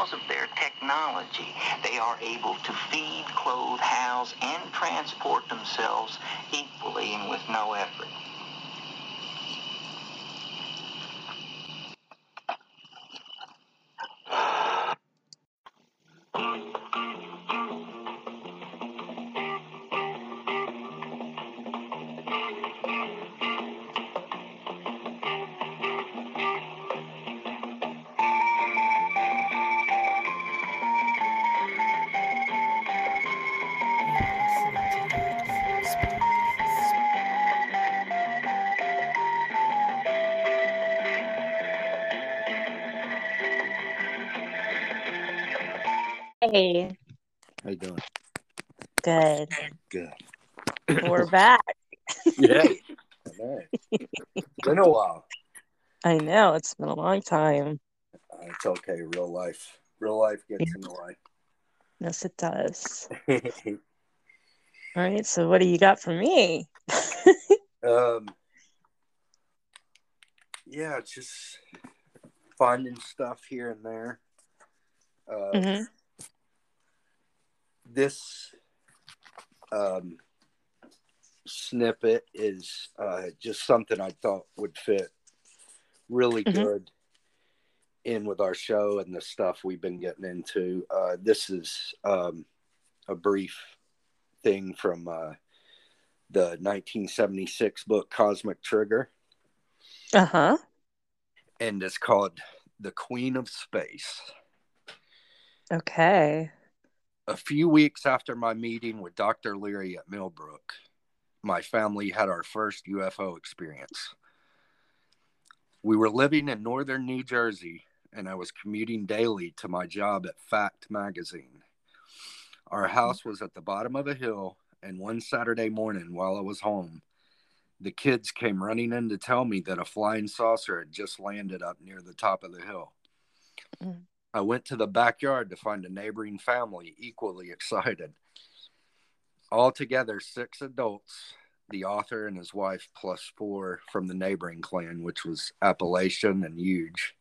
because of their technology, they are able to feed, clothe, house, and transport themselves equally and with no effort. Good. Good. We're back. Yeah. All right. Been a while. I know it's been a long time. Uh, it's okay. Real life. Real life gets in the Yes, it does. All right. So, what do you got for me? um. Yeah, it's just finding stuff here and there. Uh, Mhm. This um, snippet is uh, just something I thought would fit really Mhm. good in with our show and the stuff we've been getting into. Uh, this is um, a brief thing from uh, the 1976 book Cosmic Trigger, Uh huh. and it's called The Queen of Space. Okay. A few weeks after my meeting with Dr. Leary at Millbrook, my family had our first UFO experience. We were living in northern New Jersey, and I was commuting daily to my job at Fact magazine. Our house was at the bottom of a hill, and one Saturday morning while I was home, the kids came running in to tell me that a flying saucer had just landed up near the top of the hill. Mm. I went to the backyard to find a neighboring family equally excited. Altogether, six adults, the author and his wife, plus four from the neighboring clan, which was Appalachian and huge.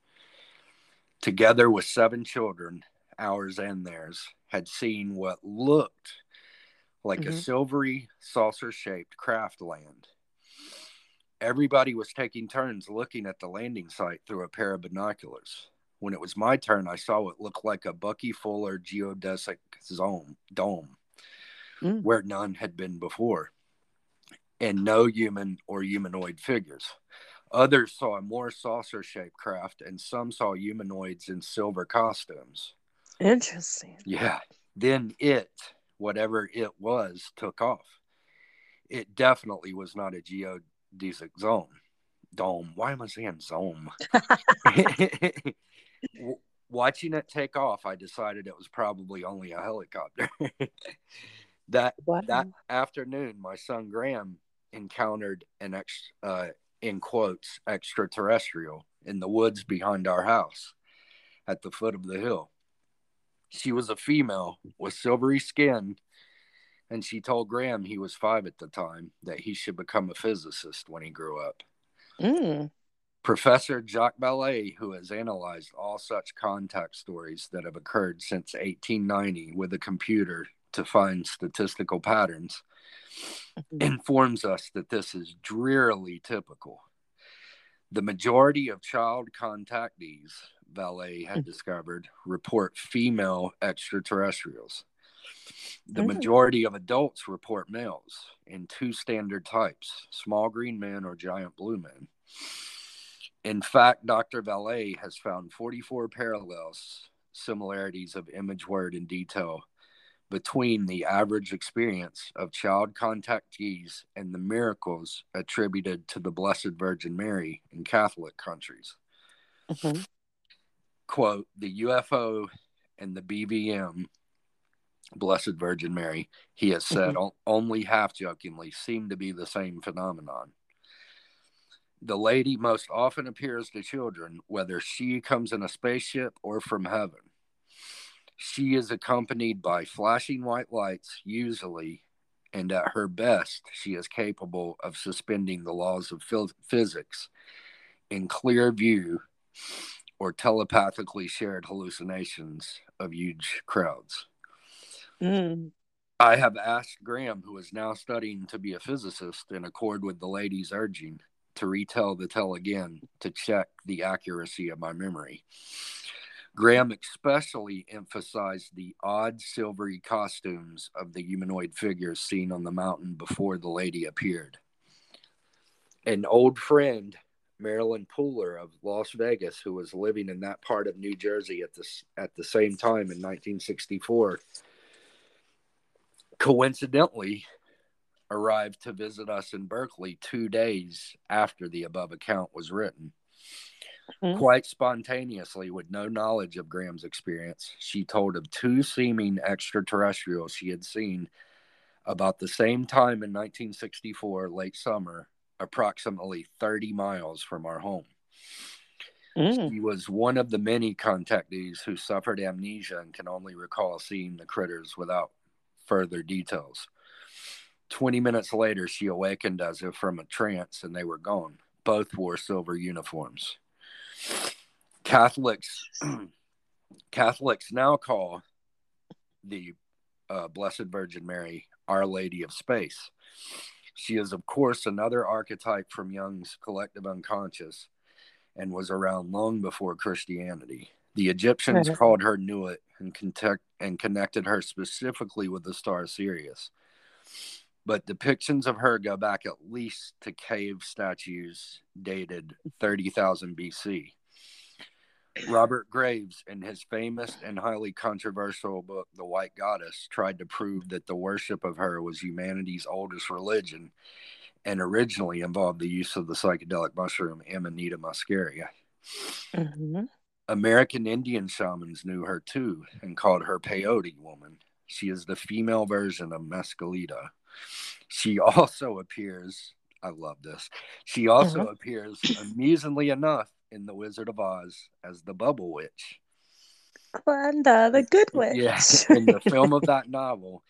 Together with seven children, ours and theirs, had seen what looked like a Mhm. silvery, saucer shaped craft land. Everybody was taking turns looking at the landing site through a pair of binoculars. When it was my turn, I saw what looked like a Bucky Fuller geodesic zone, dome Mm. where none had been before, and no human or humanoid figures. Others saw a more saucer shaped craft, and some saw humanoids in silver costumes. Interesting. Yeah. Then it, whatever it was, took off. It definitely was not a geodesic zone. Dome. Why am I saying zone? W- Watching it take off, I decided it was probably only a helicopter. that Wow. that afternoon, my son Graham encountered an ex, uh, in quotes extraterrestrial in the woods behind our house at the foot of the hill. She was a female with silvery skin, and she told Graham he was five at the time that he should become a physicist when he grew up. Mm. Professor Jacques Vallee, who has analyzed all such contact stories that have occurred since 1890 with a computer to find statistical patterns, Mhm. informs us that this is drearily typical. The majority of child contactees, Vallee had discovered, report female extraterrestrials. The Mm. majority of adults report males in two standard types small green men or giant blue men. In fact, Dr. Vallee has found 44 parallels, similarities of image, word, and detail between the average experience of child contactees and the miracles attributed to the Blessed Virgin Mary in Catholic countries. Mhm. Quote, the UFO and the BVM, Blessed Virgin Mary, he has said o- only half jokingly seem to be the same phenomenon. The lady most often appears to children, whether she comes in a spaceship or from heaven. She is accompanied by flashing white lights, usually, and at her best, she is capable of suspending the laws of phys- physics in clear view or telepathically shared hallucinations of huge crowds. Mm. I have asked Graham, who is now studying to be a physicist in accord with the lady's urging, to retell the tale again to check the accuracy of my memory. Graham especially emphasized the odd silvery costumes of the humanoid figures seen on the mountain before the lady appeared. An old friend, Marilyn Pooler of Las Vegas, who was living in that part of New Jersey at this at the same time in 1964, coincidentally arrived to visit us in Berkeley two days after the above account was written. Mhm. Quite spontaneously, with no knowledge of Graham's experience, she told of two seeming extraterrestrials she had seen about the same time in 1964, late summer, approximately 30 miles from our home. Mm. She was one of the many contactees who suffered amnesia and can only recall seeing the critters without further details. 20 minutes later, she awakened as if from a trance and they were gone. Both wore silver uniforms. Catholics Catholics now call the uh, Blessed Virgin Mary Our Lady of Space. She is, of course, another archetype from Jung's collective unconscious and was around long before Christianity. The Egyptians called her Nuit and, contact, and connected her specifically with the star Sirius. But depictions of her go back at least to cave statues dated 30,000 BC. Robert Graves, in his famous and highly controversial book, The White Goddess, tried to prove that the worship of her was humanity's oldest religion and originally involved the use of the psychedelic mushroom Amanita muscaria. hmm American Indian shamans knew her too and called her peyote woman. She is the female version of Mescalita. She also appears, I love this, she also Mhm. appears amusingly enough in The Wizard of Oz as the Bubble Witch. Glenda, the good witch. Yeah, in the film of that novel,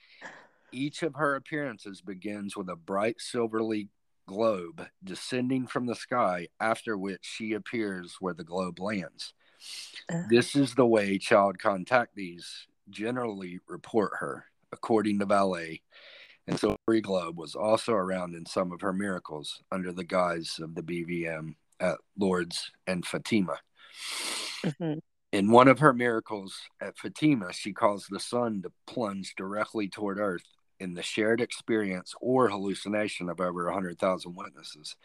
each of her appearances begins with a bright silverly globe descending from the sky, after which she appears where the globe lands. Uh. This is the way child contactees generally report her, according to Vallee. And Silvery Globe was also around in some of her miracles under the guise of the BVM at Lourdes and Fatima. Mhm. In one of her miracles at Fatima, she caused the sun to plunge directly toward Earth in the shared experience or hallucination of over 100,000 witnesses.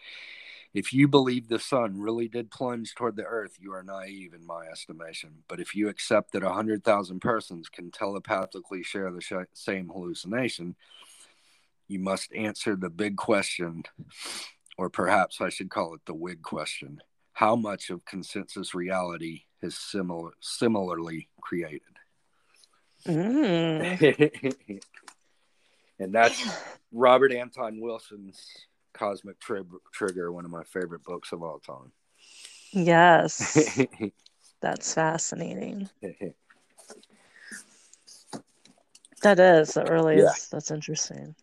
If you believe the sun really did plunge toward the Earth, you are naive in my estimation. But if you accept that 100,000 persons can telepathically share the sh- same hallucination, you must answer the big question, or perhaps I should call it the wig question how much of consensus reality is similar similarly created Mm. and that's robert anton wilson's cosmic Tri- trigger one of my favorite books of all time Yes, that's fascinating. That is. That really Yeah. is. That's interesting.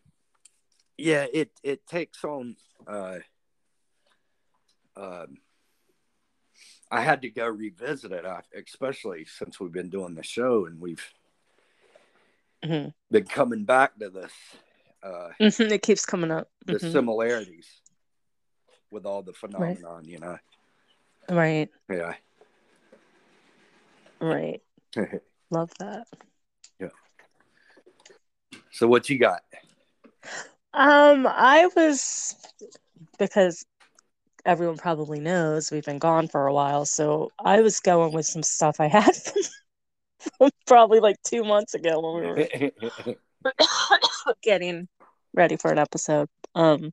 Yeah it it takes on uh um i had to go revisit it I- especially since we've been doing the show and we've Mhm. been coming back to this uh Mhm, It keeps coming up. the Mhm. similarities with all the phenomenon you know Right. yeah Right. Love that. Yeah. So what you got Um, I was because everyone probably knows we've been gone for a while, so I was going with some stuff I had from, from probably like two months ago when we were getting ready for an episode. Um,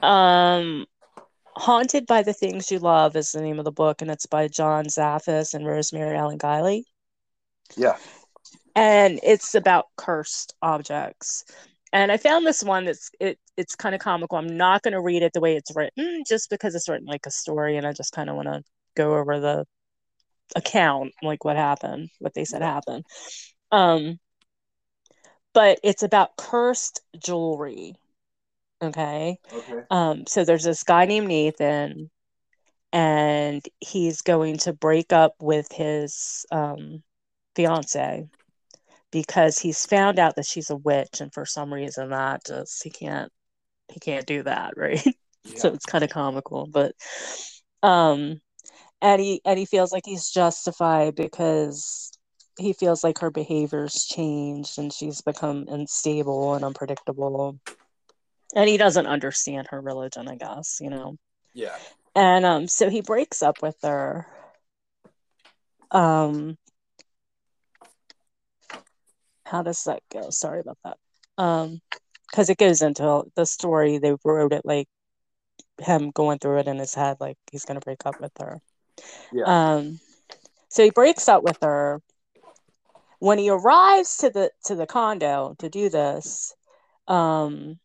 um, Haunted by the Things You Love is the name of the book, and it's by John Zaffis and Rosemary Ellen Guiley. yeah and it's about cursed objects. And I found this one that's it it's kind of comical. I'm not going to read it the way it's written just because it's written like a story and I just kind of want to go over the account like what happened, what they said happened. Um but it's about cursed jewelry. Okay? okay Um, so there's this guy named Nathan, and he's going to break up with his um, fiance because he's found out that she's a witch, and for some reason that just he can't he can't do that, right? Yeah. so it's kind of comical, but um, and he and he feels like he's justified because he feels like her behavior's changed and she's become unstable and unpredictable and he doesn't understand her religion i guess you know yeah and um so he breaks up with her um how does that go? Sorry about that. Um because it goes into the story. They wrote it like him going through it in his head like he's gonna break up with her. Yeah. um so he breaks up with her. When he arrives to the to the condo to do this um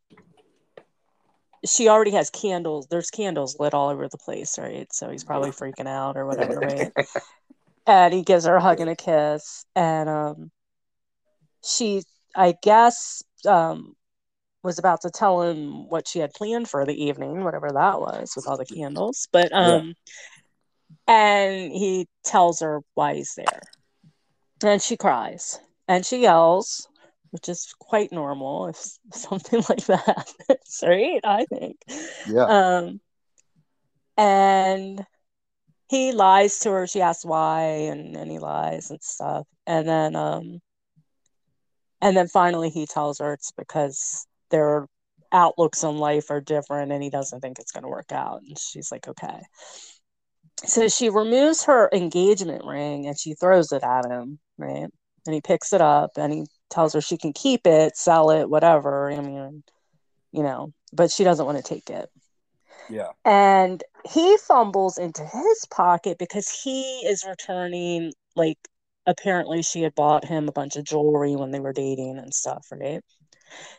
she already has candles. There's candles lit all over the place right? So he's probably freaking out or whatever right? And he gives her a hug and a kiss. And um she i guess um was about to tell him what she had planned for the evening whatever that was with all the candles but um yeah. and he tells her why he's there and she cries and she yells which is quite normal if something like that happens, right? I think. Yeah. Um, and he lies to her. She asks why, and, and he lies and stuff. And then, um, and then finally he tells her it's because their outlooks on life are different, and he doesn't think it's going to work out. And she's like, okay. So she removes her engagement ring and she throws it at him, right? And he picks it up and he tells her she can keep it, sell it, whatever. I mean, you know, but she doesn't want to take it. Yeah. And he fumbles into his pocket because he is returning, like, apparently she had bought him a bunch of jewelry when they were dating and stuff, right?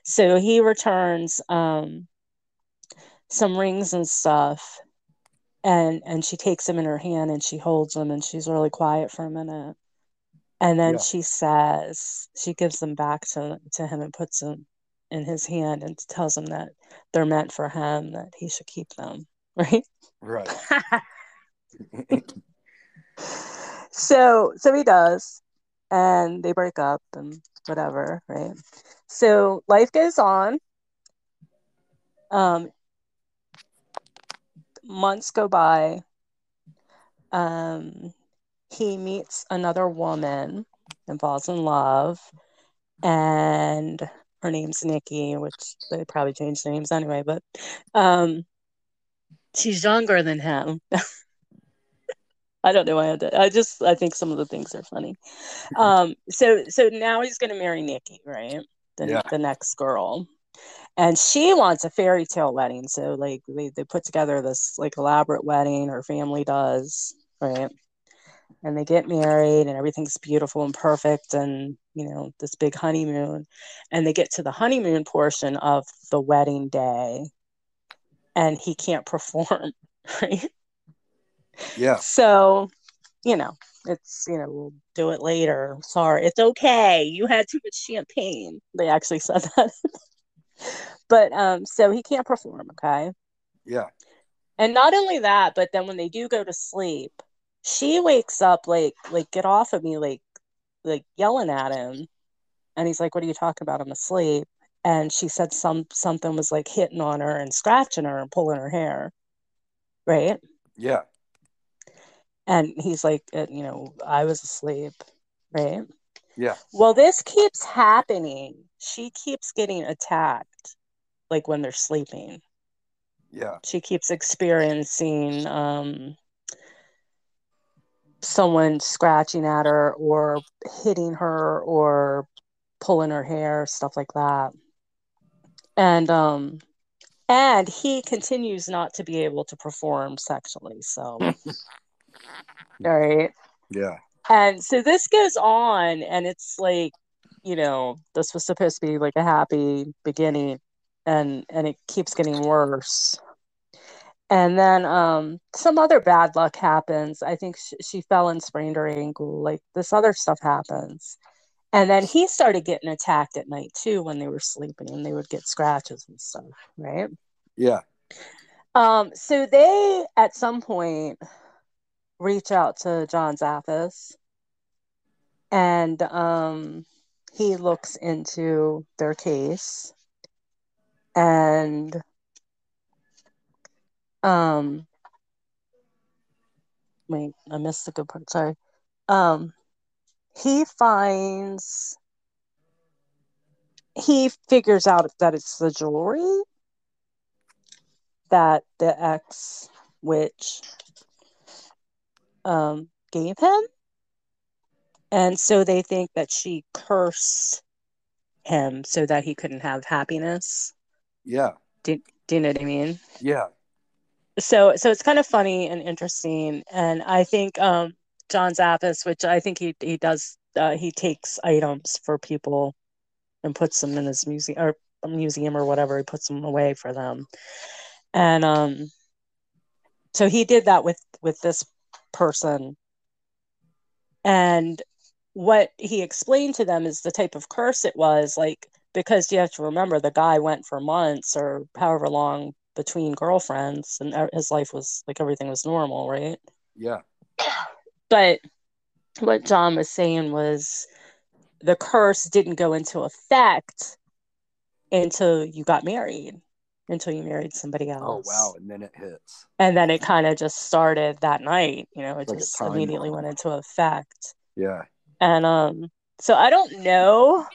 So he returns um, some rings and stuff. And and she takes them in her hand and she holds them and she's really quiet for a minute and then yeah. she says she gives them back to, to him and puts them in his hand and tells him that they're meant for him that he should keep them right right so so he does and they break up and whatever right? So life goes on. Um months go by. Um he meets another woman and falls in love and her name's Nikki, which they probably changed names anyway, but um she's younger than him. I don't know why I did. I just I think some of the things are funny. Um so so now he's gonna marry Nikki, right? The yeah. the next girl. And she wants a fairy tale wedding. So like they, they put together this like elaborate wedding, her family does, right? and they get married and everything's beautiful and perfect and you know this big honeymoon and they get to the honeymoon portion of the wedding day and he can't perform right yeah. So you know it's you know we'll do it later. Sorry. It's okay. You had too much champagne. They actually said that. But um so he can't perform okay? Yeah. And not only that but then when they do go to sleep she wakes up like like get off of me like like yelling at him. And he's like what are you talking about? I'm asleep. And she said some something was like hitting on her and scratching her and pulling her hair. Right? Yeah and he's like uh, you know i was asleep right yeah well this keeps happening she keeps getting attacked like when they're sleeping yeah she keeps experiencing um someone scratching at her or hitting her or pulling her hair, stuff like that. And um and he continues not to be able to perform sexually. So all right. Yeah. And so this goes on and it's like, you know, this was supposed to be like a happy beginning and and it keeps getting worse and then um, some other bad luck happens. I think sh- she fell and sprained her ankle. Like this other stuff happens. And then he started getting attacked at night too when they were sleeping and they would get scratches and stuff, right? Yeah. Um, so they at some point reach out to John Zaffis and um he looks into their case and um wait, I missed the good part, sorry. Um he finds he figures out that it's the jewelry that the ex witch um, gave him. And so they think that she cursed him so that he couldn't have happiness. Yeah. Do, do you know what I mean? Yeah. So so it's kind of funny and interesting. And I think um, John Zaffis, which I think he he does uh, he takes items for people and puts them in his museum or museum or whatever. He puts them away for them. And um so he did that with with this person. And what he explained to them is the type of curse it was, like, because you have to remember the guy went for months or however long between girlfriends, and his life was like everything was normal, right? Yeah. But what John was saying was the curse didn't go into effect until you got married until you married somebody else. Oh wow! And then it hits. And then it kind of just started that night. You know, it Like just immediately bomb. went into effect. Yeah. And um, so I don't know.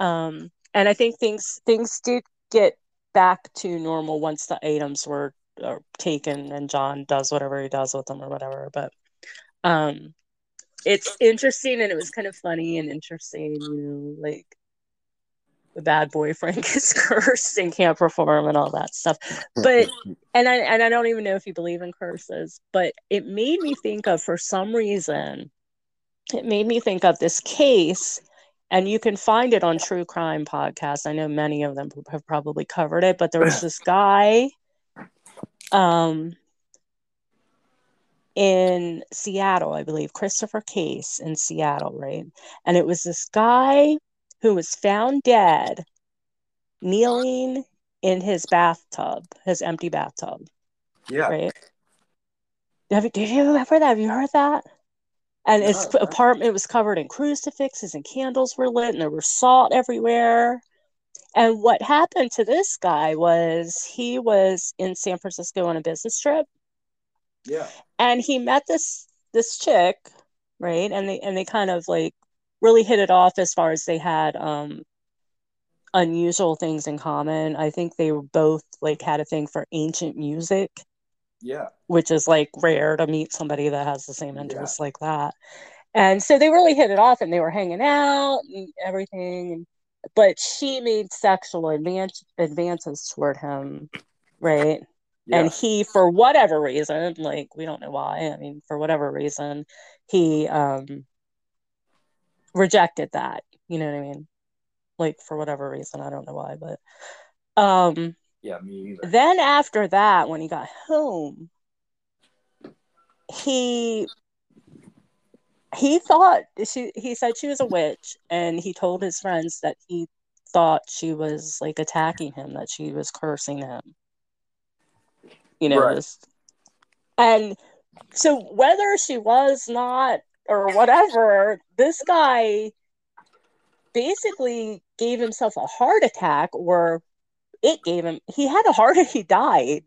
Um, and I think things things did get back to normal once the items were uh, taken and John does whatever he does with them or whatever. But um, it's interesting and it was kind of funny and interesting. You know, like the bad boyfriend gets cursed and can't perform and all that stuff. But and I and I don't even know if you believe in curses, but it made me think of for some reason, it made me think of this case, and you can find it on True Crime Podcast. I know many of them have probably covered it, but there was this guy, um, in Seattle, I believe, Christopher Case in Seattle, right? And it was this guy who was found dead, kneeling in his bathtub, his empty bathtub yeah. right? Have you, did you ever that? Have you heard that? And his No. apartment was covered in crucifixes and candles were lit, and there was salt everywhere. And what happened to this guy was he was in San Francisco on a business trip, Yeah. and he met this this chick, right? And they and they kind of like really hit it off as far as they had um unusual things in common. I think they were both like had a thing for ancient music Yeah. which is like rare to meet somebody that has the same Yeah. like that. And so they really hit it off and they were hanging out and everything. But she made sexual advance, advances toward him, right? Yeah. And he, for whatever reason, like we don't know why, I mean, for whatever reason, he um rejected that. You know what I mean? Like for whatever reason, I don't know why, but um yeah. Me either. then after that when he got home he he thought she he said she was a witch and he told his friends that he thought she was like attacking him that she was cursing him you know Right. and so whether she was not or whatever this guy basically gave himself a heart attack or it gave him he had a heart and he died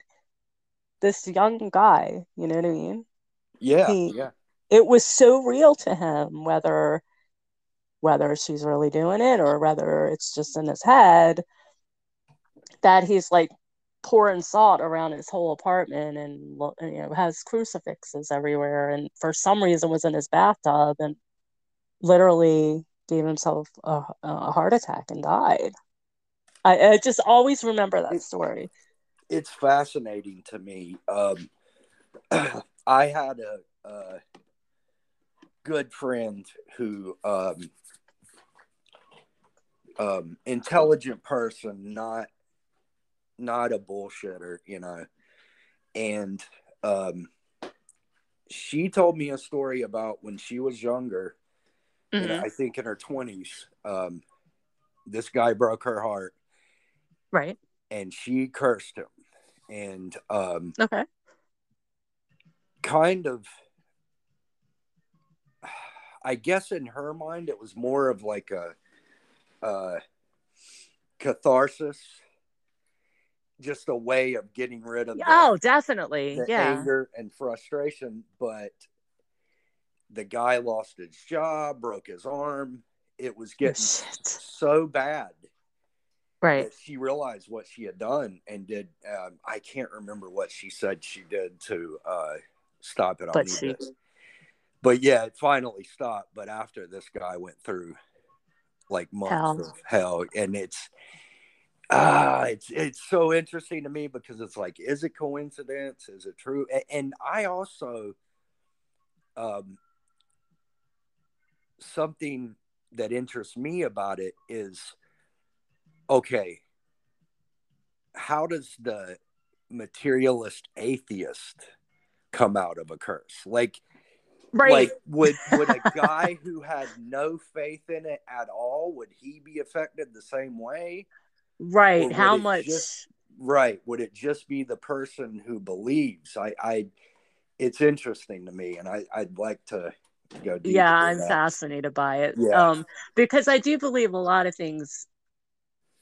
this young guy you know what i mean Yeah. he- yeah. it was so real to him whether whether she's really doing it or whether it's just in his head that he's like pouring salt around his whole apartment and you know has crucifixes everywhere and for some reason was in his bathtub and literally gave himself a, a heart attack and died I, I just always remember that story It's fascinating to me. Um, I had a, a good friend who, um, um, intelligent person, not not a bullshitter, you know, and um, she told me a story about when she was younger, Mhm. I think in her twenties, um, this guy broke her heart, right and she cursed him and um, Okay. kind of i guess in her mind it was more of like a, uh catharsis just a way of getting rid of the, Oh, definitely. Yeah. anger and frustration but the guy lost his job broke his arm it was getting Shit. so bad Right. that she realized what she had done and did um, i can't remember what she said she did to uh, stop it But she- this. but yeah it finally stopped but after this guy went through like months Hell. of hell and it's ah it's it's so interesting to me because it's like is it coincidence? Is it true? And, and i also um something that interests me about it is okay how does the materialist atheist come out of a curse? Like Right. like would would a guy who had no faith in it at all would he be affected the same way right. How much? just- right would it just be the person who believes i i it's interesting to me and i i'd like to go yeah, I'm that. fascinated by it. Yeah. Um, because I do believe a lot of things,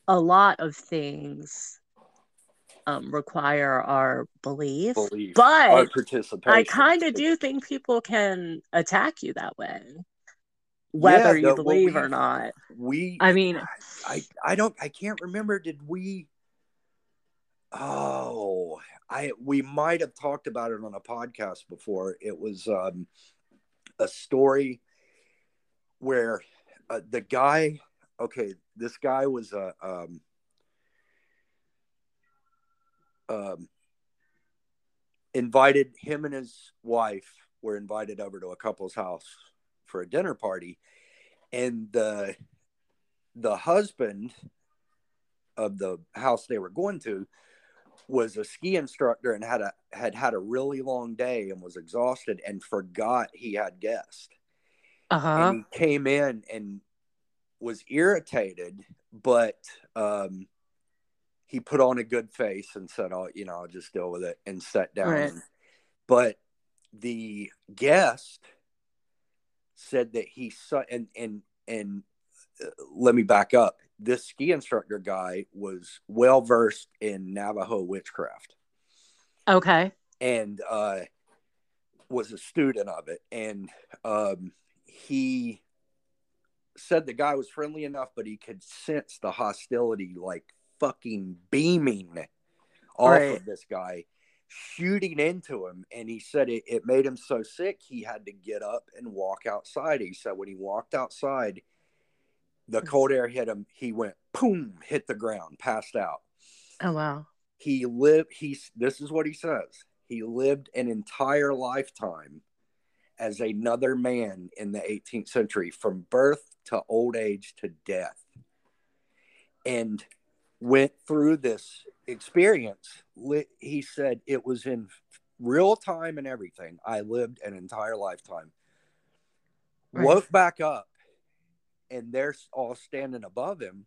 a lot of things, um, require our belief. belief But our participation I kind of do think people can attack you that way, whether you no, believe or we've- not. we I mean, I I don't I can't remember did we oh I we might have talked about it on a podcast before it was um a story where uh, the guy okay this guy was a um um invited him and his wife were invited over to a couple's house for a dinner party and the the husband of the house they were going to was a ski instructor and had a had had a really long day and was exhausted and forgot he had guests uh huh. and he came in and was irritated but um he put on a good face and said oh you know i'll just deal with it and sat down Right. but the guest said that he saw and and and uh, let me back up this ski instructor guy was well versed in navajo witchcraft Okay. and uh, was a student of it. And um, he said the guy was friendly enough, but he could sense the hostility like fucking beaming off Right. of this guy, shooting into him. And he said it, it made him so sick he had to get up and walk outside. He said when he walked outside, the hmm. cold air hit him. He went boom, hit the ground, passed out Oh wow. he lived he's this is what he says he lived an entire lifetime as another man in the 18th century from birth to old age to death and went through this experience he said it was in real time and everything i lived an entire lifetime Right. woke back up and they're all standing above him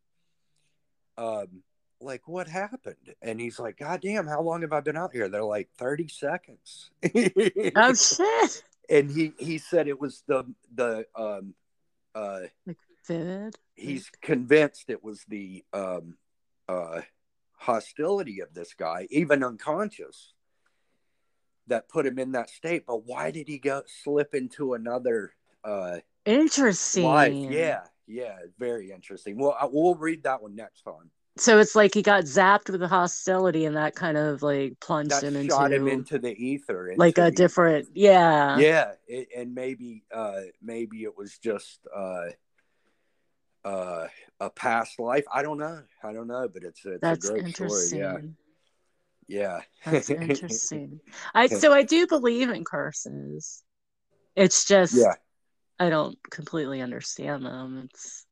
um like what happened and he's like god damn how long have i been out here they're like 30 seconds Oh shit. and he he said it was the the um uh Vivid. he's convinced it was the um uh hostility of this guy even unconscious that put him in that state but why did he go slip into another uh Interesting. life yeah yeah very interesting well I, we'll read that one next time So it's like he got zapped with the hostility, and that kind of like plunged that him shot into, him into the ether like a different. Yeah. yeah it, and maybe uh maybe it was just uh uh a past life i don't know i don't know but it's, it's That's a great interesting. story yeah yeah That's interesting. I so I do believe in curses. It's just yeah I don't completely understand them. It's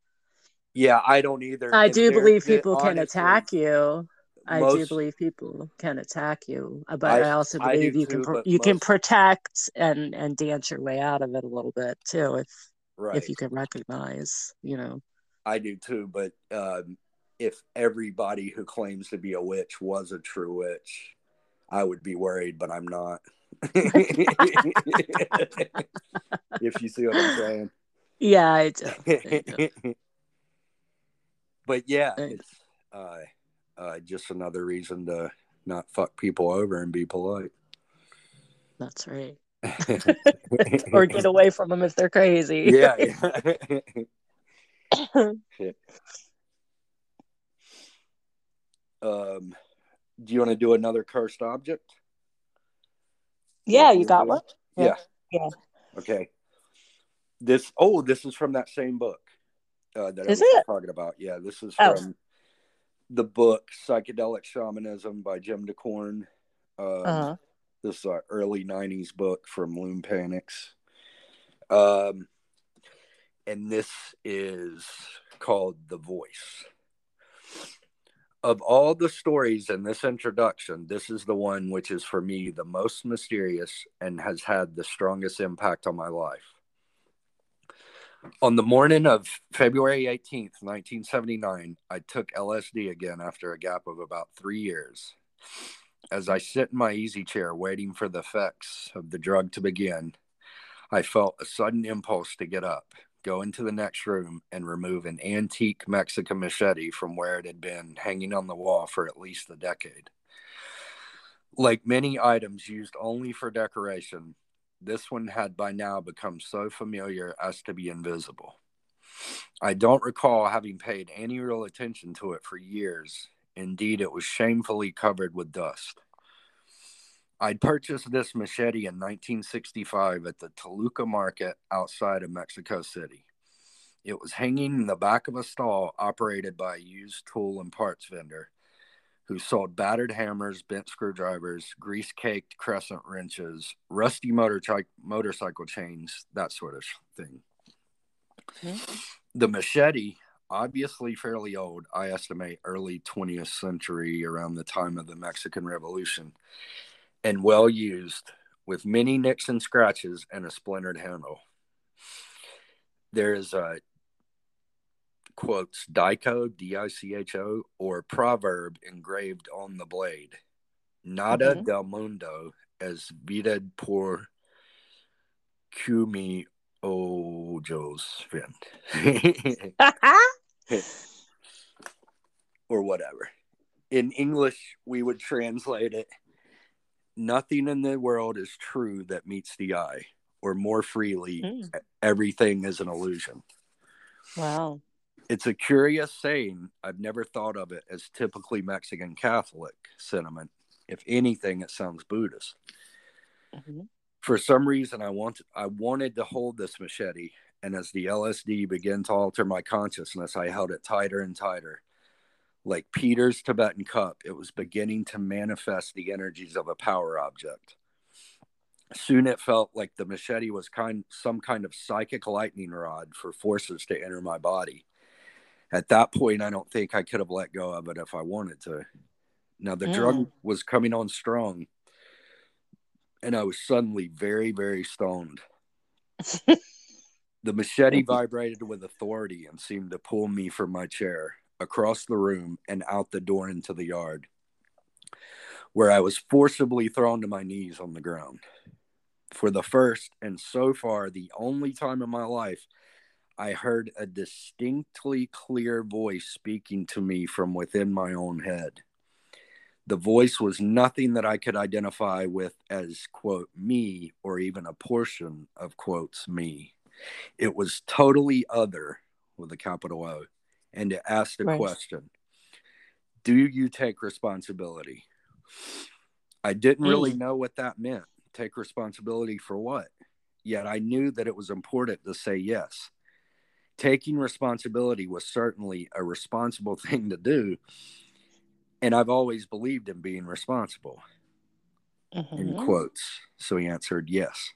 yeah i don't either I And do believe people can attack you. I do believe people can attack you, uh, but I- I, also I believe you can too, but you can protect and and dance your way out of it a little bit too if right if you can recognize, you know. I do too but um if everybody who claims to be a witch was a true witch I would be worried, but I'm not. if you see what I'm saying. Yeah, I do. I do. but yeah, it's uh, uh, just another reason to not fuck people over and be polite. That's right. or get away from them if they're crazy. yeah. yeah. um, do you want to do another cursed object? yeah, you got one? Yeah. Yeah. Okay. This oh, this is from that same book uh, that Is I was it? talking about. Yeah, this is Oh. from the book Psychedelic Shamanism by Jim DeKorne. Um, Uh-huh. This is an early '90s book from Loompanics. Um, and this is called The Voice. Of all the stories in this introduction, this is the one which is for me the most mysterious and has had the strongest impact on my life. On the morning of February 18th, 1979, I took LSD again after a gap of about three years. As I sit in my easy chair waiting for the effects of the drug to begin, I felt a sudden impulse to get up, go into the next room, and remove an antique Mexican machete from where it had been hanging on the wall for at least a decade. Like many items used only for decoration, this one had by now become so familiar as to be invisible. I don't recall having paid any real attention to it for years. Indeed, it was shamefully covered with dust. I'd purchased this machete in 1965 at the Toluca market outside of Mexico City. It was hanging in the back of a stall operated by a used tool and parts vendor who sold battered hammers, bent screwdrivers, grease caked crescent wrenches, rusty motorcycle motorcycle chains, that sort of thing. Mhm. The machete, obviously fairly old, I estimate early 20th century around the time of the Mexican Revolution, and well used, with many nicks and scratches and a splintered handle. There is a quotes dicho d-i-c-h-o or proverb engraved on the blade nada Mhm. del mundo es vida por cumi ojos fin or whatever in english we would translate it nothing in the world is true that meets the eye or more freely Mm. everything is an illusion wow. it's a curious saying. I've never thought of it as typically Mexican Catholic sentiment. If anything, it sounds Buddhist. Mhm. For some reason, I want I wanted to hold this machete, and as the LSD began to alter my consciousness, I held it tighter and tighter. Like Peter's Tibetan cup, it was beginning to manifest the energies of a power object. Soon it felt like the machete was kind some kind of psychic lightning rod for forces to enter my body. At that point i don't think i could have let go of it if i wanted to. Now the drug Mm. was coming on strong and i was suddenly very very stoned. The machete vibrated with authority and seemed to pull me from my chair across the room and out the door into the yard where i was forcibly thrown to my knees on the ground for the first and so far the only time in my life I heard a distinctly clear voice speaking to me from within my own head. The voice was nothing that I could identify with as, quote, me or even a portion of, quotes, me. It was totally other with a capital O. And it asked a Right. question Do you take responsibility? I didn't really know what that meant. Take responsibility for what? Yet I knew that it was important to say yes taking responsibility was certainly a responsible thing to do and i've always believed in being responsible in Mhm. quotes so he answered yes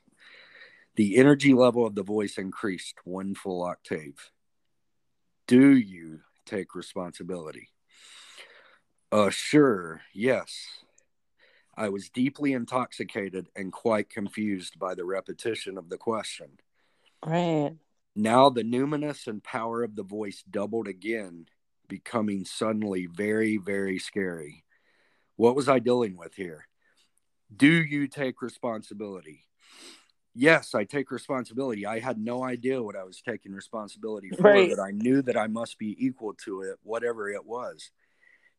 the energy level of the voice increased one full octave do you take responsibility uh sure yes i was deeply intoxicated and quite confused by the repetition of the question Right. Now the numinous and power of the voice doubled again, becoming suddenly very, very scary. What was I dealing with here? Do you take responsibility? Yes, I take responsibility. I had no idea what I was taking responsibility for, Right. but I knew that I must be equal to it, whatever it was.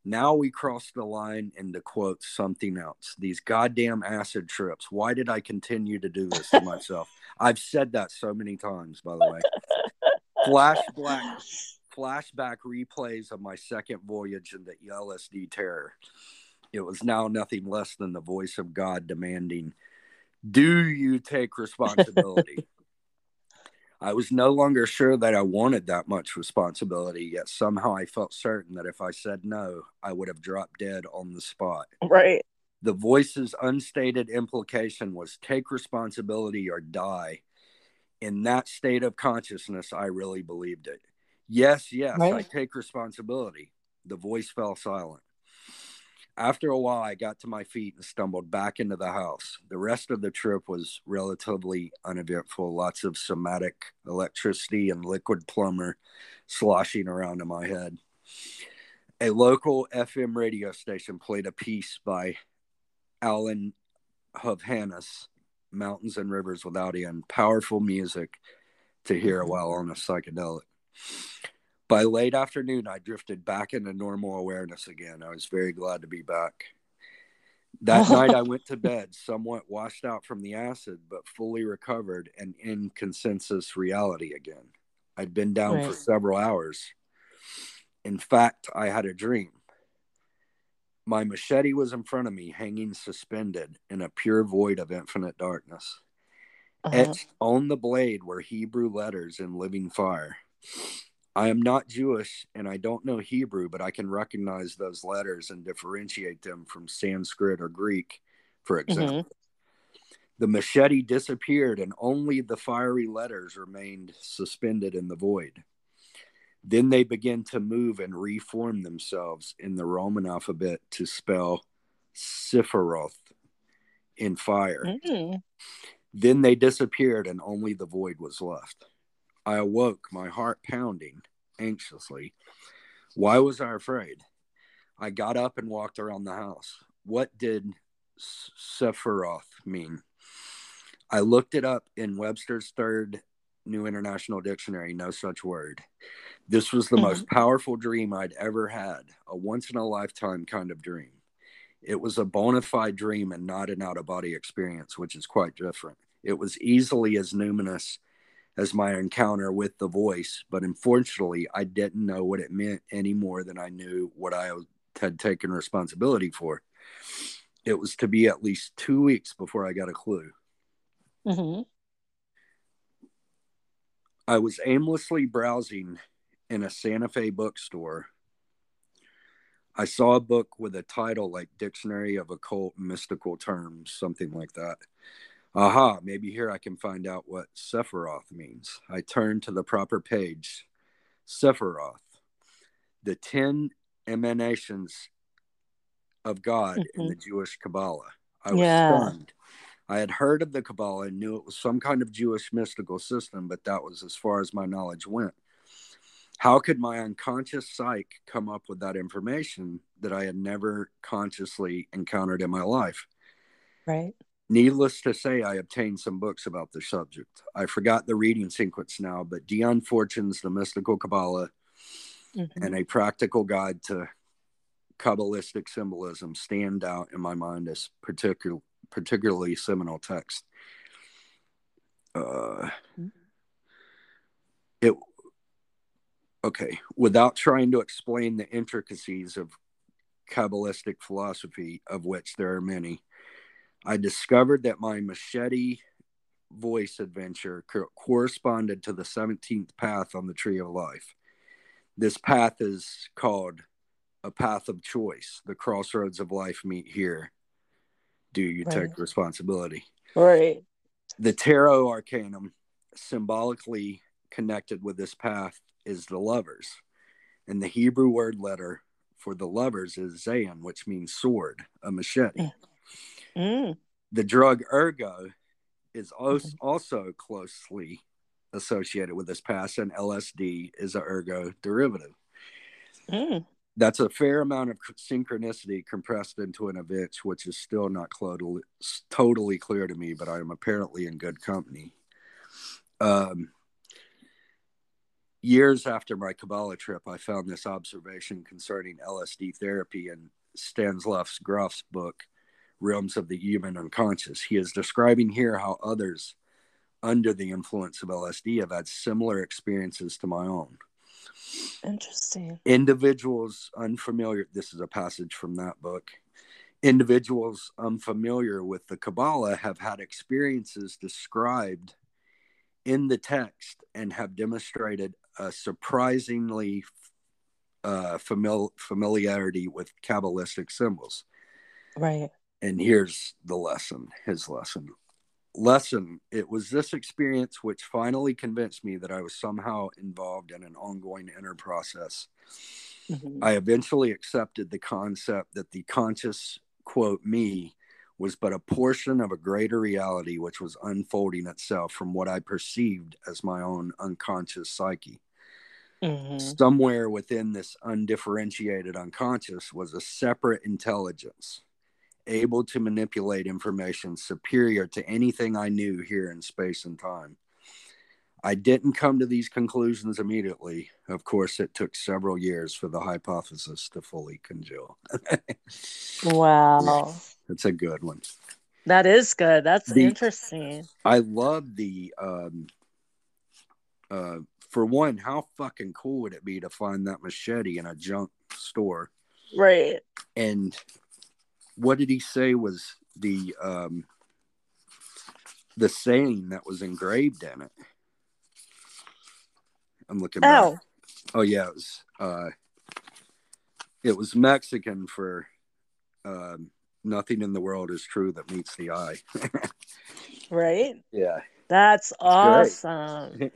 Now we cross the line into quote something else. These goddamn acid trips. Why did I continue to do this to myself? I've said that so many times, by the way. Flashback, flashback replays of my second voyage in the LSD terror. It was now nothing less than the voice of God demanding, Do you take responsibility? I was no longer sure that I wanted that much responsibility, yet somehow I felt certain that if I said no, I would have dropped dead on the spot. Right. The voice's unstated implication was take responsibility or die. In that state of consciousness, I really believed it. Yes, yes, I take responsibility. The voice fell silent. After a while, I got to my feet and stumbled back into the house. The rest of the trip was relatively uneventful. Lots of somatic electricity and liquid plumber sloshing around in my head. A local FM radio station played a piece by Alan Hovhaness, Mountains and Rivers Without End. Powerful music to hear mm-hmm. while on a psychedelic. By late afternoon, I drifted back into normal awareness again. I was very glad to be back. That night, I went to bed, somewhat washed out from the acid, but fully recovered and in consensus reality again. I'd been down for several hours. In fact, I had a dream. My machete was in front of me, hanging suspended in a pure void of infinite darkness. Uh-huh. Etched on the blade were Hebrew letters in living fire. I am not Jewish and I don't know Hebrew, but I can recognize those letters and differentiate them from Sanskrit or Greek, for example. The machete disappeared and only the fiery letters remained suspended in the void. Then they began to move and reform themselves in the Roman alphabet to spell Sephiroth in fire. Mm. Then they disappeared and only the void was left. I awoke, my heart pounding anxiously. Why was I afraid? I got up and walked around the house. What did Sephiroth mean? I looked it up in Webster's third New International Dictionary, no such word. This was the Mhm. most powerful dream I'd ever had, a once in a lifetime kind of dream. It was a bona fide dream and not an out of body experience, which is quite different. It was easily as numinous as my encounter with the voice, but unfortunately, I didn't know what it meant any more than I knew what I had taken responsibility for. It was to be at least two weeks before I got a clue. hmm I was aimlessly browsing in a Santa Fe bookstore. I saw a book with a title like Dictionary of Occult Mystical Terms, something like that. Aha, maybe here I can find out what Sephiroth means. I turned to the proper page. Sephiroth, the 10 emanations of God in mm-hmm. the Jewish Kabbalah. I was Yeah. stunned. I had heard of the Kabbalah and knew it was some kind of Jewish mystical system, but that was as far as my knowledge went. How could my unconscious psyche come up with that information that I had never consciously encountered in my life? Right. Needless to say, I obtained some books about the subject. I forgot the reading sequence now, but Dion Fortune's The Mystical Kabbalah Mhm. and A Practical Guide to Kabbalistic Symbolism stand out in my mind as particular, particularly seminal text. Uh, it okay. Without trying to explain the intricacies of Kabbalistic philosophy, of which there are many, I discovered that my machete voice adventure co- corresponded to the 17th path on the tree of life. This path is called a path of choice. The crossroads of life meet here. Do you Right. take responsibility? Right. The tarot arcanum, symbolically connected with this path, is the lovers. And the Hebrew word letter for the lovers is Zayin, which means sword, a machete. Mm. The drug ergot is als- Mhm. also closely associated with this path, and LSD is a ergot derivative. Mm. that's a fair amount of synchronicity compressed into an event, which is still not totally, totally clear to me, but I am apparently in good company. Um, years after my Kabbalah trip, I found this observation concerning LSD therapy in Stanislav Grof's book, Realms of the Human Unconscious. He is describing here how others under the influence of LSD have had similar experiences to my own. Interesting. Individuals unfamiliar, this is a passage from that book. Individuals unfamiliar with the Kabbalah have had experiences described in the text and have demonstrated a surprisingly uh, famil- familiarity with Kabbalistic symbols. Right. And here's the lesson his lesson. Lesson it was this experience which finally convinced me that I was somehow involved in an ongoing inner process. Mm-hmm. I eventually accepted the concept that the conscious, quote, me was but a portion of a greater reality which was unfolding itself from what I perceived as my own unconscious psyche. Mm-hmm. Somewhere within this undifferentiated unconscious was a separate intelligence able to manipulate information superior to anything I knew here in space and time. I didn't come to these conclusions immediately. Of course, it took several years for the hypothesis to fully congeal. wow. That's a good one. That is good. That's the, interesting. I love the um uh for one, how fucking cool would it be to find that machete in a junk store? Right. And what did he say was the um the saying that was engraved in it? I'm looking oh. Back. Oh yeah, it was uh it was Mexican for um nothing in the world is true that meets the eye. right? Yeah. That's awesome.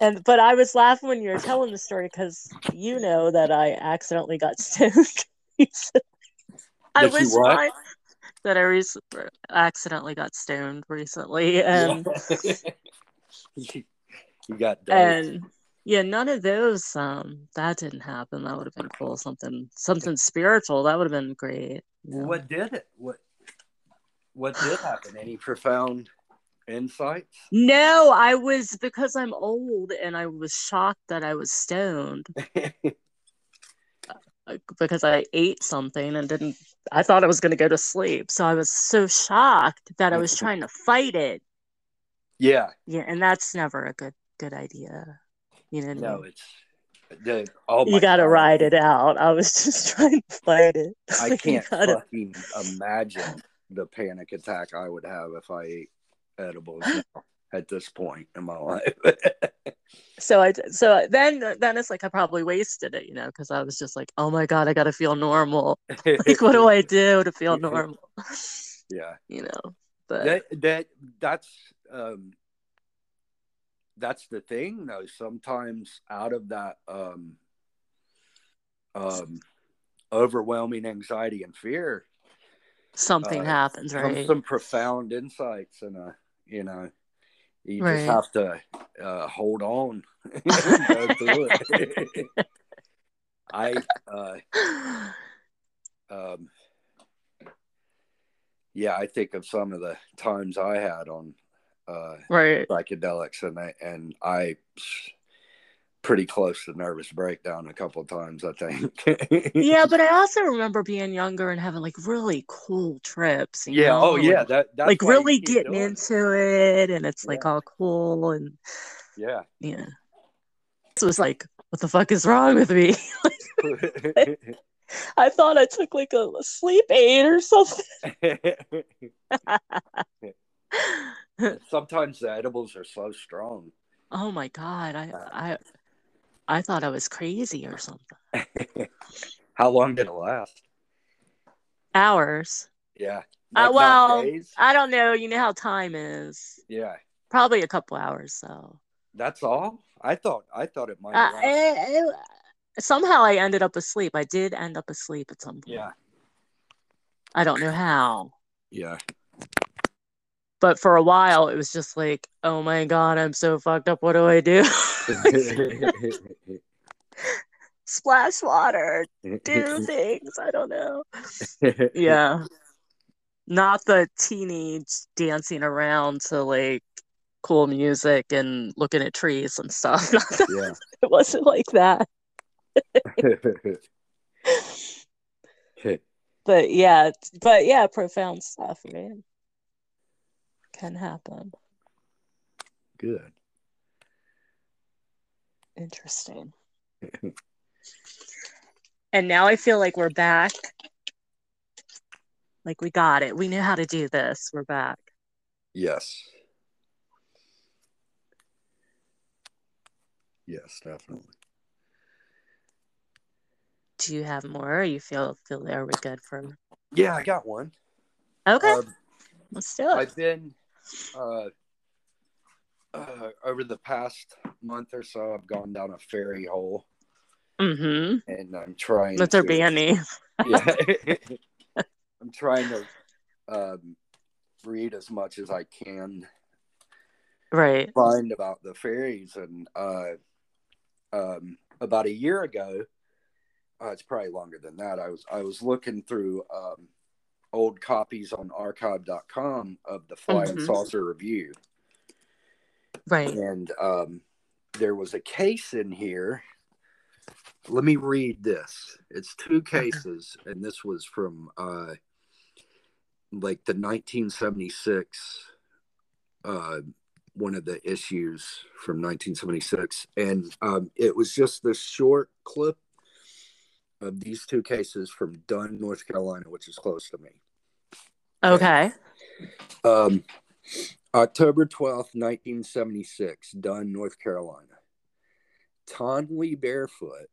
and but I was laughing when you were telling the story because you know that I accidentally got stoned. I was fine that I re- accidentally got stoned recently, and you got and yeah, none of those. Um, that didn't happen. That would have been cool. Something, something spiritual. That would have been great. What did it? What? What did happen? Any profound insights? No, I was because I'm old and I was shocked that I was stoned. Because I ate something and didn't I thought I was going to go to sleep. So I was so shocked that I was trying to fight it. Yeah. Yeah, and that's never a good good idea. You know. No, it's the, oh you got to ride it out. I was just trying to fight it. I can't gotta... fucking imagine the panic attack I would have if I ate edibles at this point in my life. so I so then then it's like I probably wasted it, you know, because I was just like, oh my god, I got to feel normal. like, what do I do to feel normal? Yeah, you know, but that that that's um that's the thing though sometimes out of that um um overwhelming anxiety and fear something uh, happens right some profound insights and uh you know you right. just have to uh hold on i uh um yeah i think of some of the times i had on uh, right psychedelics, and I and I pretty close to nervous breakdown a couple of times, I think. yeah, but I also remember being younger and having like really cool trips. yeah. Know? Oh, yeah. That like really getting into it. and it's like yeah. all cool and yeah, yeah. So it's like, what the fuck is wrong with me? I thought I took like a sleep aid or something. Sometimes the edibles are so strong. Oh my god, I uh, I I thought I was crazy or something. How long did it last? Hours. Yeah. Uh, well, I don't know. You know how time is. Yeah. Probably a couple hours. So. That's all. I thought. I thought it might. Uh, it, it, somehow I ended up asleep. I did end up asleep at some point. Yeah. I don't know how. Yeah but for a while it was just like oh my god i'm so fucked up what do i do splash water, do things. I don't know. Yeah. Not the teenage dancing around to like cool music and looking at trees and stuff. yeah. it wasn't like that. but yeah, but yeah, profound stuff, right? Can happen. Good. Interesting. and now I feel like we're back. Like we got it. We knew how to do this. We're back. Yes. Yes, definitely. Do you have more? Or you feel feel are we good for? Yeah, I got one. Okay, Um, let's do it. I've been uh, uh, over the past month or so. I've gone down a fairy hole, mm-hmm. and I'm trying. That's our to- band name. Yeah, I'm trying to um, read as much as I can Right. find about the fairies and uh um about a year ago uh, it's probably longer than that i was i was looking through um old copies on archive.com of the flying Mhm. saucer review Right. and um there was a case in here let me read this it's two cases and this was from uh like the 1976 uh one of the issues from 1976 and um it was just this short clip of these two cases from Dunn, North Carolina, which is close to me. Okay. Um, October 12th, 1976, Dunn, North Carolina. Tonley Barefoot,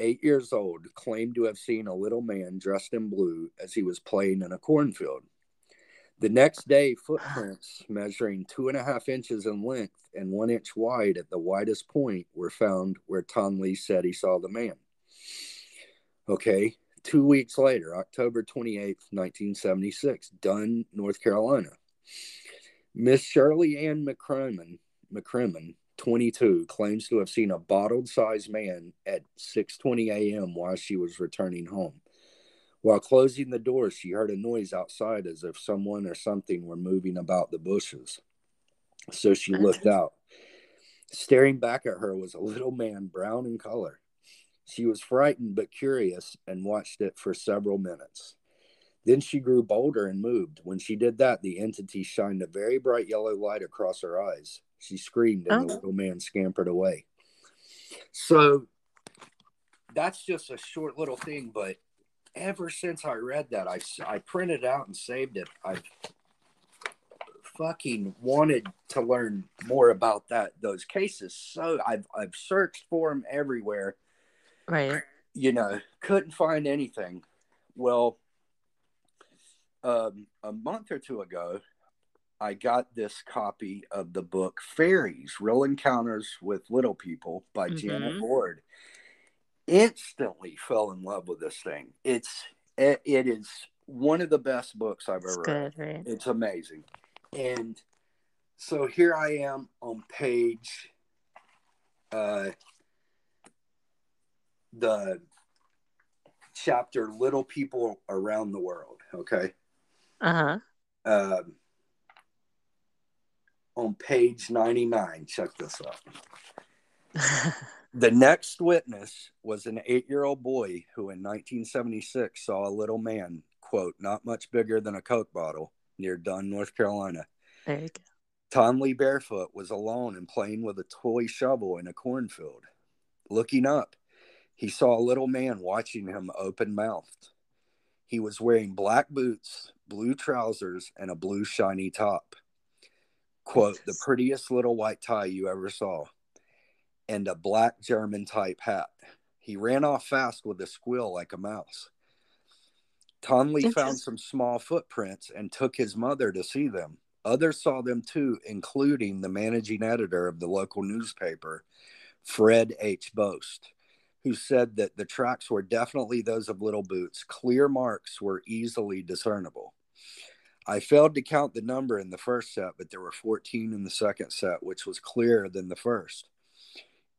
eight years old, claimed to have seen a little man dressed in blue as he was playing in a cornfield. The next day, footprints measuring two and a half inches in length and one inch wide at the widest point were found where Tonley said he saw the man. Okay, two weeks later, October 28th, 1976, Dunn, North Carolina. Miss Shirley Ann McCrimmon, McCrimmon, 22, claims to have seen a bottled-sized man at 6:20 a.m. while she was returning home. While closing the door, she heard a noise outside as if someone or something were moving about the bushes. So she looked out. Staring back at her was a little man, brown in color. She was frightened but curious and watched it for several minutes. Then she grew bolder and moved. When she did that, the entity shined a very bright yellow light across her eyes. She screamed, and the Oh. little man scampered away. So that's just a short little thing, but ever since I read that, I, I printed out and saved it. I've fucking wanted to learn more about that those cases. So I've I've searched for them everywhere Right. you know, couldn't find anything. Well, um, a month or two ago, I got this copy of the book Fairies Real Encounters with Little People by Janet Mhm. Bord. Instantly fell in love with this thing. It's it, it is one of the best books I've It's ever read. right? It's amazing. And so here I am on page uh the chapter Little People Around the World, okay? Uh huh. Um on page 99, check this out. The next witness was an eight year old boy who in 1976 saw a little man, quote, not much bigger than a Coke bottle near Dunn, North Carolina. there you go. Tom Lee Barefoot was alone and playing with a toy shovel in a cornfield. Looking up, he saw a little man watching him open mouthed. He was wearing black boots, blue trousers, and a blue shiny top. Quote, the prettiest little white tie you ever saw, and a black German type hat. He ran off fast with a squeal like a mouse. Tonley found some small footprints and took his mother to see them. Others saw them too, including the managing editor of the local newspaper, Fred H. Boast, who said that the tracks were definitely those of Little Boots. Clear marks were easily discernible. I failed to count the number in the first set, but there were 14 in the second set, which was clearer than the first.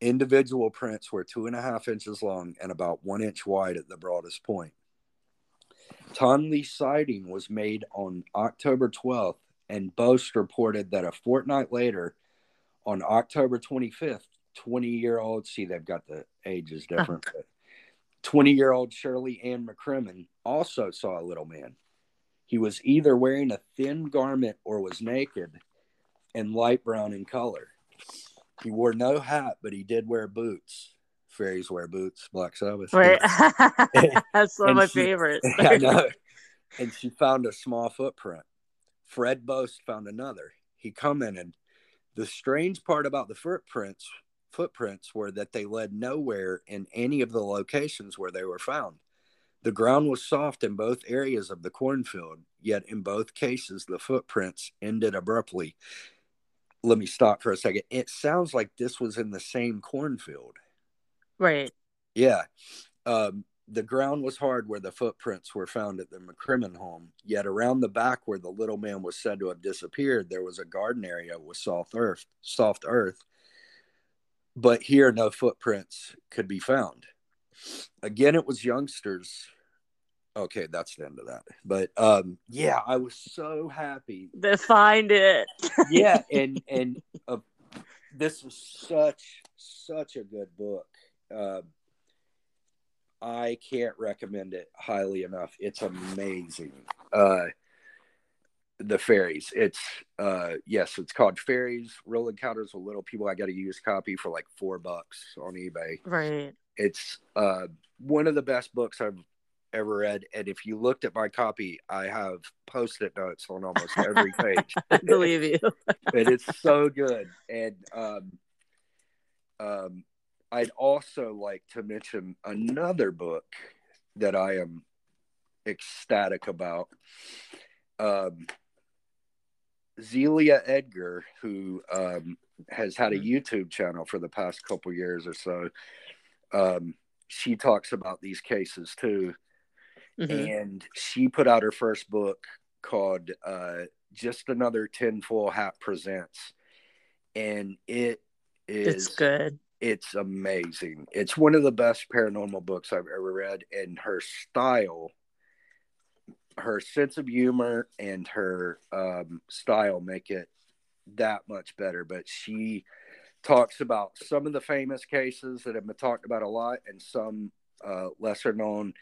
Individual prints were two and a half inches long and about one inch wide at the broadest point. Tonley sighting was made on October 12th, and Boast reported that a fortnight later, on October 25th, 20 year old, see, they've got the ages different, 20 year old Shirley Ann McCrimmon also saw a little man. He was either wearing a thin garment or was naked and light brown in color. He wore no hat, but he did wear boots. Fairies wear boots, Black Sabbath. Right. That's one of my she- favorites. I know. And she found a small footprint. Fred Boast found another. He commented, "The strange part about the footprints footprints were that they led nowhere in any of the locations where they were found. The ground was soft in both areas of the cornfield, yet in both cases the footprints ended abruptly." Let me stop for a second. It sounds like this was in the same cornfield. Right. Yeah. Um, the ground was hard where the footprints were found at the McCrimmon home, yet around the back where the little man was said to have disappeared, there was a garden area with soft earth, soft earth. But here no footprints could be found. Again, it was youngsters. Okay, that's the end of that. But um, yeah, I was so happy To find it. yeah and and uh, this was such such a good book uh, i can't recommend it highly enough it's amazing uh, the fairies it's uh, yes it's called fairies real encounters with little people i got a used copy for like four bucks on ebay Right. it's uh, one of the best books i've ever read and if you looked at my copy i have post-it notes on almost every page I believe you. but it's so good. And um, um, I'd also like to mention another book that I am ecstatic about. Um, Zelia Edgar, who um, has had a YouTube channel for the past couple years or so, um, she talks about these cases too Mhm. and she put out her first book called uh, "Just Another Tinfoil Hat Presents," and it is It's good. It's amazing. It's one of the best paranormal books I've ever read, and her style, her sense of humor, and her um, style make it that much better. But she talks about some of the famous cases that have been talked about a lot, and some uh, lesser known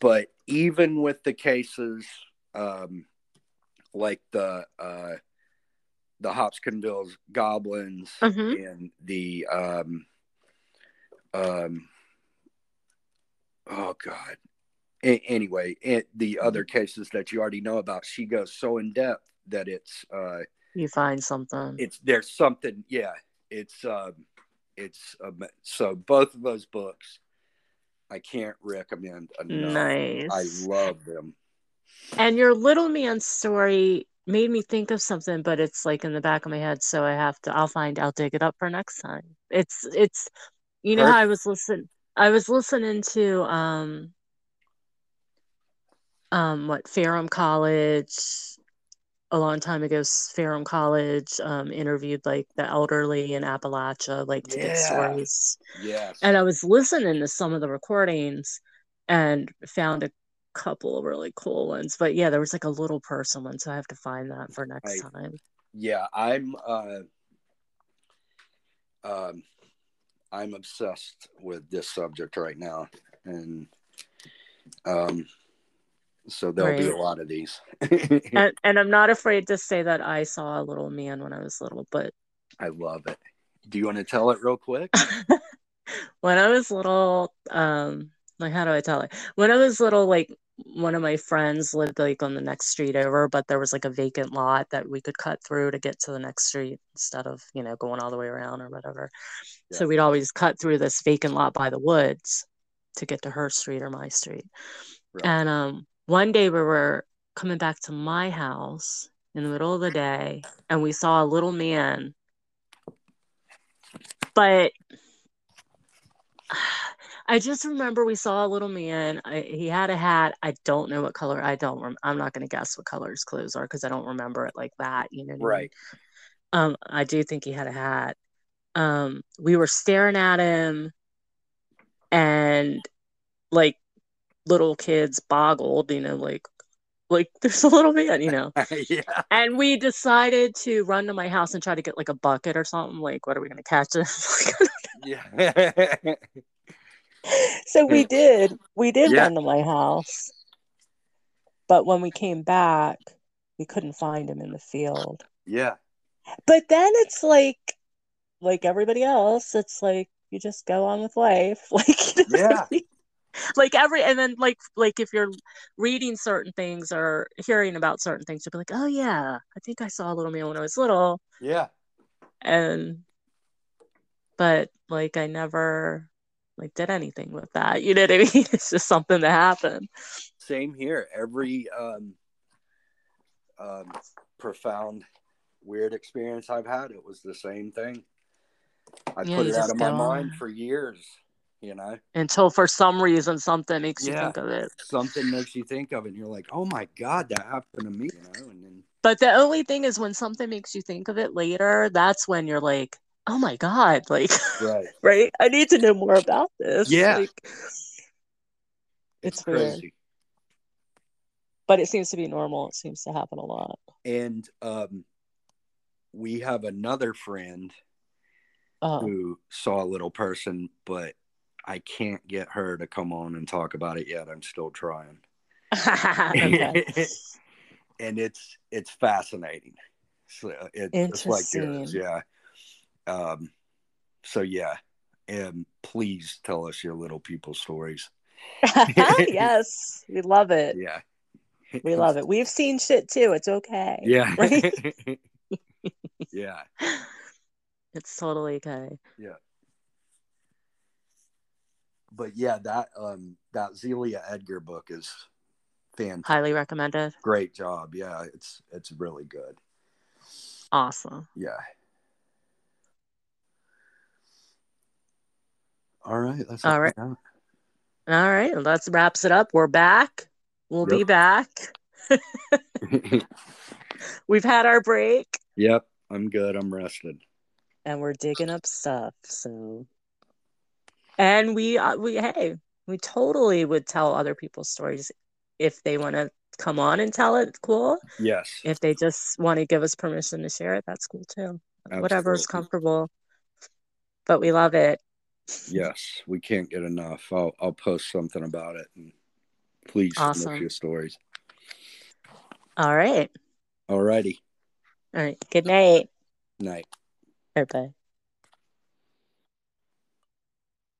but even with the cases um, like the uh, the Hopkinsville goblins Mhm. and the um, um, oh god A- anyway and the other cases that you already know about she goes so in depth that it's uh, You find something. it's there's something yeah it's um it's um, so both of those books i can't recommend enough nice. i love them And your little man story made me think of something, but it's like in the back of my head, so I have to. I'll find. I'll dig it up for next time. It's it's. You know how I was listening. I was listening to um. Um, what Ferrum College a long time ago. Ferrum College um interviewed like the elderly in Appalachia, like to get stories. Yeah. And I was listening to some of the recordings and found a couple of really cool ones. But yeah, there was like a little person one, so I have to find that for next I- time. yeah i'm uh um i'm obsessed with this subject right now and um so there'll be a lot of these And and I'm not afraid to say that I saw a little man when I was little, but i love it do you want to tell it real quick when I was little, um, like how do I tell it? When I was little, like one of my friends lived like on the next street over, but there was like a vacant lot that we could cut through to get to the next street instead of, you know, going all the way around or whatever. So we'd always cut through this vacant lot by the woods to get to her street or my street. Right. And um one day we were coming back to my house in the middle of the day and we saw a little man. But I just remember we saw a little man. I, he had a hat. I don't know what color. I don't. Rem- I'm not going to guess what color his clothes are because I don't remember it like that. You know. what I mean? right Um, I do think he had a hat. um we were staring at him and like little kids boggled, you know, like like there's a little man, you know. yeah. And we decided to run to my house and try to get like a bucket or something. Like, what are we gonna catch this? Yeah. so we hmm. did. We did Yeah. run to my house. But when we came back, we couldn't find him in the field. yeah. But then it's like like everybody else, it's like you just go on with life. Like you know what I Yeah. mean? Like every and then like like if you're reading certain things or hearing about certain things, you'll be like, Oh yeah, I think I saw a little man when I was little Yeah. and but like I never like did anything with that. You know what I mean? It's just something that happened. Same here. Every um, um, profound, weird experience I've had, it was the same thing. I Yeah, put it out of my mind on. for years. You know, Until for some reason something makes you think of it. something makes you think of it, and you're like, "Oh my god, that happened to me." You know, and then But the only thing is when something makes you think of it later, that's when you're like, oh my God, like, right, right? I need to know more about this. Yeah. Like, it's, It's weird. crazy. but it seems to be normal. It seems to happen a lot. And um, we have another friend Oh, who saw a little person, but I can't get her to come on and talk about it yet. I'm still trying. and it's it's fascinating. So it, it's like yours, yeah. Um, so yeah, and please tell us your little people stories. yes, we love it. Yeah, We love it. We've seen shit too. It's okay. Yeah, Right? yeah, It's totally okay. But yeah, that um that Zelia Edgar book is fantastic. Highly recommended. Great job. Yeah, it's it's really good. Awesome. Yeah. All right. That's All right. All right. That wraps it up. We're back. We'll be back. We've had our break. yep. I'm good. I'm rested. and we're digging up stuff. So, and we uh, we hey, we totally would tell other people's stories if they want to come on and tell it. Cool. Yes. If they just want to give us permission to share it, that's cool too. Whatever is comfortable. But we love it. Yes. We can't get enough. I'll I'll post something about it and please Awesome. your stories. All right. All righty. All right. Good night. Night. Everybody.